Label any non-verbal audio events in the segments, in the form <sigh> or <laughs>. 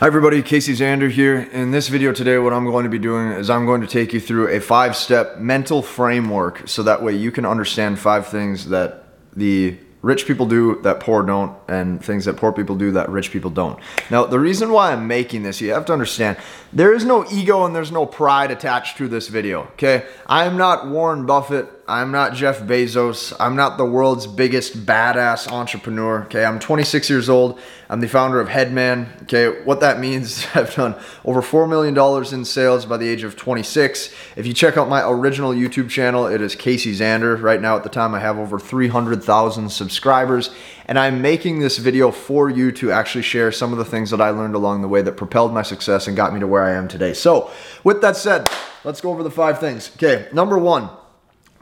Hi everybody, Casey Zander here. In this video today, what I'm going to be doing is I'm going to take you through a five-step mental framework so that way you can understand five things that the rich people do that poor don't and things that poor people do that rich people don't. Now, the reason why I'm making this, you have to understand, there is no ego and there's no pride attached to this video, okay? I am not Warren Buffett I'm not Jeff Bezos. I'm not the world's biggest badass entrepreneur. Okay, I'm 26 years old. I'm the founder of Headman. Okay, what that means <laughs> I've done over $4 million in sales by the age of 26. If you check out my original YouTube channel, it is Casey Zander. Right now, at the time, I have over 300,000 subscribers. And I'm making this video for you to actually share some of the things that I learned along the way that propelled my success and got me to where I am today. So, with that said, let's go over the five things. Okay, number one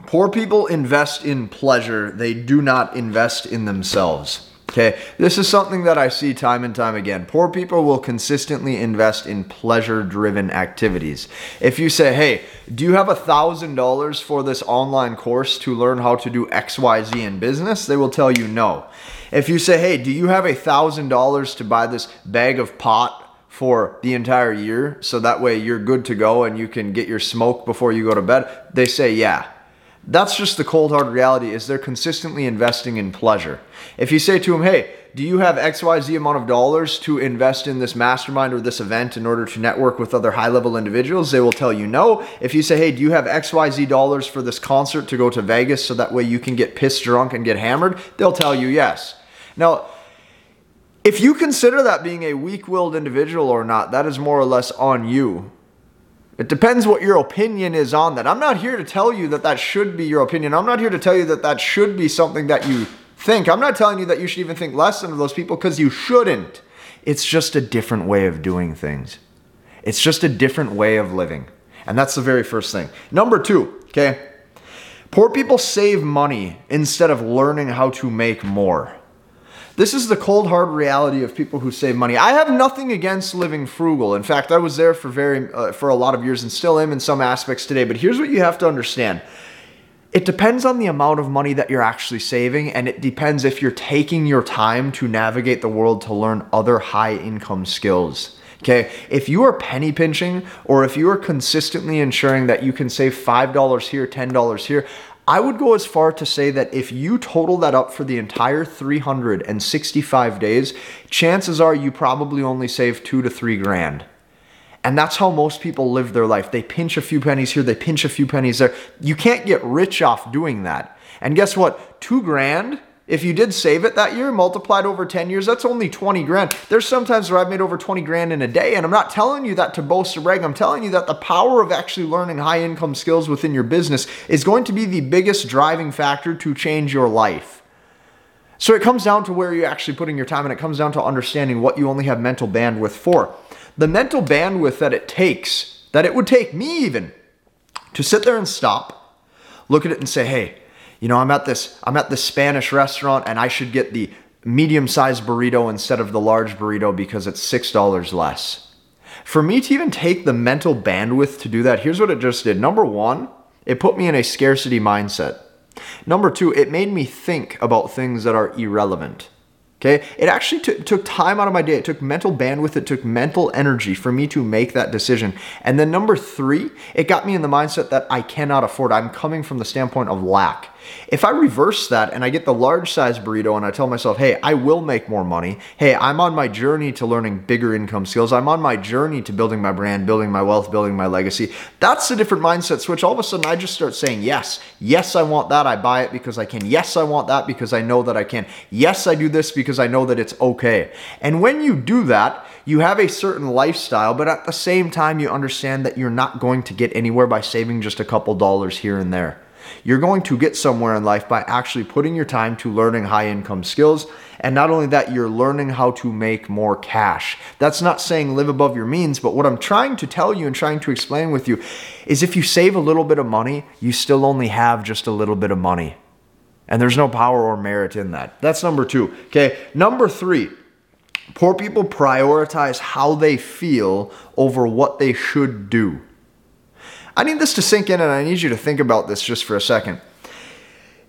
Poor people invest in pleasure, they do not invest in themselves. Okay, this is something that I see time and time again. Poor people will consistently invest in pleasure driven activities. If you say, hey, do you have a $1,000 for this online course to learn how to do XYZ in business? They will tell you no. If you say, hey, do you have a $1,000 to buy this bag of pot for the entire year so that way you're good to go and you can get your smoke before you go to bed? They say, yeah. That's just the cold hard reality is they're consistently investing in pleasure. If you say to them, hey, do you have XYZ amount of dollars to invest in this mastermind or this event in order to network with other high level individuals? They will tell you no. If you say, hey, do you have XYZ dollars for this concert to go to Vegas so that way you can get pissed drunk and get hammered? They'll tell you yes. Now, if you consider that being a weak willed individual or not, that is more or less on you. It depends what your opinion is on that. I'm not here to tell you that that should be your opinion. I'm not here to tell you that that should be something that you think. I'm not telling you that you should even think less than those people because you shouldn't. It's just a different way of doing things. It's just a different way of living. And that's the very first thing. Number two, okay? Poor people save money instead of learning how to make more. This is the cold hard reality of people who save money. I have nothing against living frugal. In fact, I was there for very uh, for a lot of years and still am in some aspects today. But here's what you have to understand. It depends on the amount of money that you're actually saving, and it depends if you're taking your time to navigate the world to learn other high income skills. Okay, if you are penny pinching or if you are consistently ensuring that you can save $5 here, $10 here, I would go as far to say that if you total that up for the entire 365 days, chances are you probably only save two to three grand. And that's how most people live their life. They pinch a few pennies here, they pinch a few pennies there. You can't get rich off doing that. And guess what? Two grand if you did save it that year, multiplied over 10 years, that's only 20 grand. There's sometimes where I've made over 20 grand in a day, and I'm not telling you that to boast or brag. I'm telling you that the power of actually learning high income skills within your business is going to be the biggest driving factor to change your life. So it comes down to where you're actually putting your time, and it comes down to understanding what you only have mental bandwidth for. The mental bandwidth that it takes, that it would take me even, to sit there and stop, look at it and say, hey, you know, I'm at this I'm at this Spanish restaurant and I should get the medium-sized burrito instead of the large burrito because it's $6 less. For me to even take the mental bandwidth to do that, here's what it just did. Number 1, it put me in a scarcity mindset. Number 2, it made me think about things that are irrelevant. Okay, it actually t- took time out of my day. It took mental bandwidth, it took mental energy for me to make that decision. And then number three, it got me in the mindset that I cannot afford. I'm coming from the standpoint of lack. If I reverse that and I get the large size burrito and I tell myself, hey, I will make more money. Hey, I'm on my journey to learning bigger income skills. I'm on my journey to building my brand, building my wealth, building my legacy. That's a different mindset switch. All of a sudden, I just start saying, yes, yes, I want that. I buy it because I can. Yes, I want that because I know that I can. Yes, I do this because I know that it's okay. And when you do that, you have a certain lifestyle, but at the same time, you understand that you're not going to get anywhere by saving just a couple dollars here and there. You're going to get somewhere in life by actually putting your time to learning high income skills. And not only that, you're learning how to make more cash. That's not saying live above your means, but what I'm trying to tell you and trying to explain with you is if you save a little bit of money, you still only have just a little bit of money. And there's no power or merit in that. That's number two. Okay. Number three, poor people prioritize how they feel over what they should do. I need this to sink in and I need you to think about this just for a second.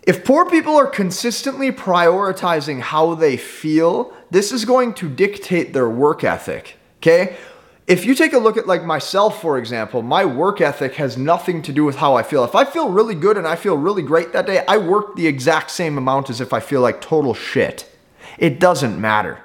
If poor people are consistently prioritizing how they feel, this is going to dictate their work ethic. Okay? If you take a look at like myself, for example, my work ethic has nothing to do with how I feel. If I feel really good and I feel really great that day, I work the exact same amount as if I feel like total shit. It doesn't matter.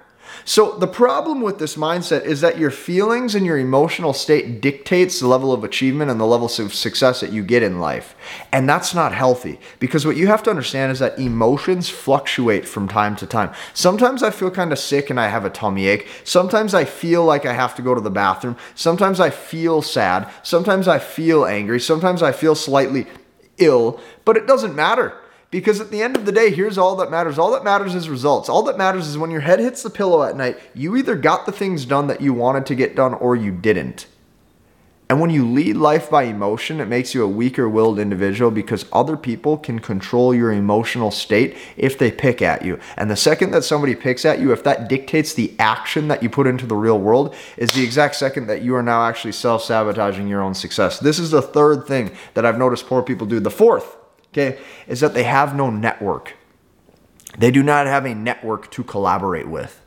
So the problem with this mindset is that your feelings and your emotional state dictates the level of achievement and the levels of success that you get in life. And that's not healthy because what you have to understand is that emotions fluctuate from time to time. Sometimes I feel kind of sick and I have a tummy ache. Sometimes I feel like I have to go to the bathroom. Sometimes I feel sad. Sometimes I feel angry. Sometimes I feel slightly ill, but it doesn't matter because at the end of the day, here's all that matters. All that matters is results. All that matters is when your head hits the pillow at night, you either got the things done that you wanted to get done or you didn't. And when you lead life by emotion, it makes you a weaker willed individual because other people can control your emotional state if they pick at you. And the second that somebody picks at you, if that dictates the action that you put into the real world, is the exact second that you are now actually self sabotaging your own success. This is the third thing that I've noticed poor people do. The fourth okay, is that they have no network. They do not have a network to collaborate with.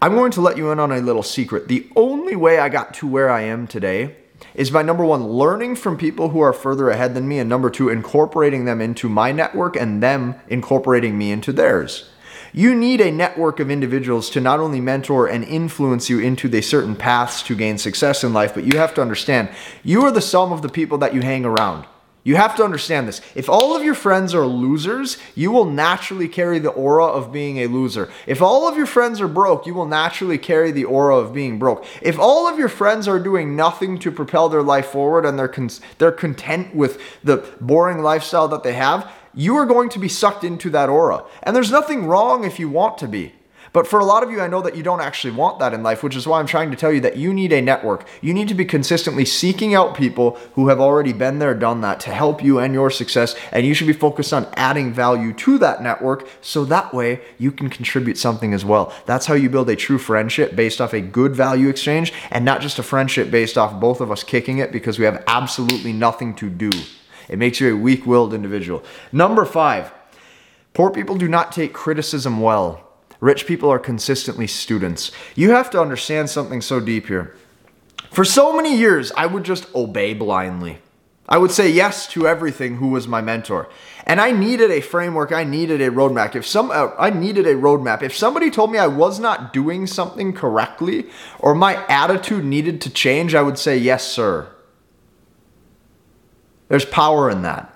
I'm going to let you in on a little secret. The only way I got to where I am today is by number one, learning from people who are further ahead than me, and number two, incorporating them into my network and them incorporating me into theirs. You need a network of individuals to not only mentor and influence you into the certain paths to gain success in life, but you have to understand you are the sum of the people that you hang around. You have to understand this. If all of your friends are losers, you will naturally carry the aura of being a loser. If all of your friends are broke, you will naturally carry the aura of being broke. If all of your friends are doing nothing to propel their life forward and they're con- they're content with the boring lifestyle that they have, you are going to be sucked into that aura. And there's nothing wrong if you want to be. But for a lot of you, I know that you don't actually want that in life, which is why I'm trying to tell you that you need a network. You need to be consistently seeking out people who have already been there, done that to help you and your success. And you should be focused on adding value to that network so that way you can contribute something as well. That's how you build a true friendship based off a good value exchange and not just a friendship based off both of us kicking it because we have absolutely nothing to do. It makes you a weak willed individual. Number five, poor people do not take criticism well. Rich people are consistently students. You have to understand something so deep here. For so many years, I would just obey blindly. I would say yes to everything who was my mentor. And I needed a framework, I needed a roadmap. If some uh, I needed a roadmap. If somebody told me I was not doing something correctly or my attitude needed to change, I would say yes, sir. There's power in that.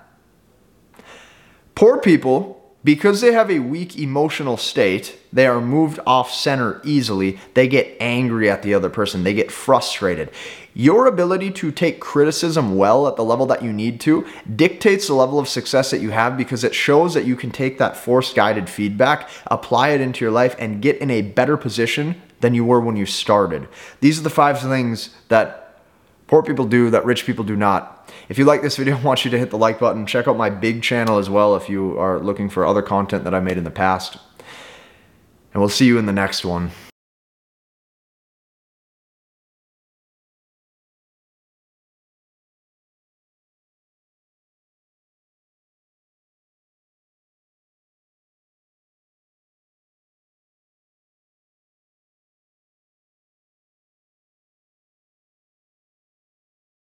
Poor people because they have a weak emotional state, they are moved off center easily. They get angry at the other person, they get frustrated. Your ability to take criticism well at the level that you need to dictates the level of success that you have because it shows that you can take that force guided feedback, apply it into your life, and get in a better position than you were when you started. These are the five things that Poor people do that rich people do not. If you like this video, <laughs> I want you to hit the like button. Check out my big channel as well if you are looking for other content that I made in the past. And we'll see you in the next one.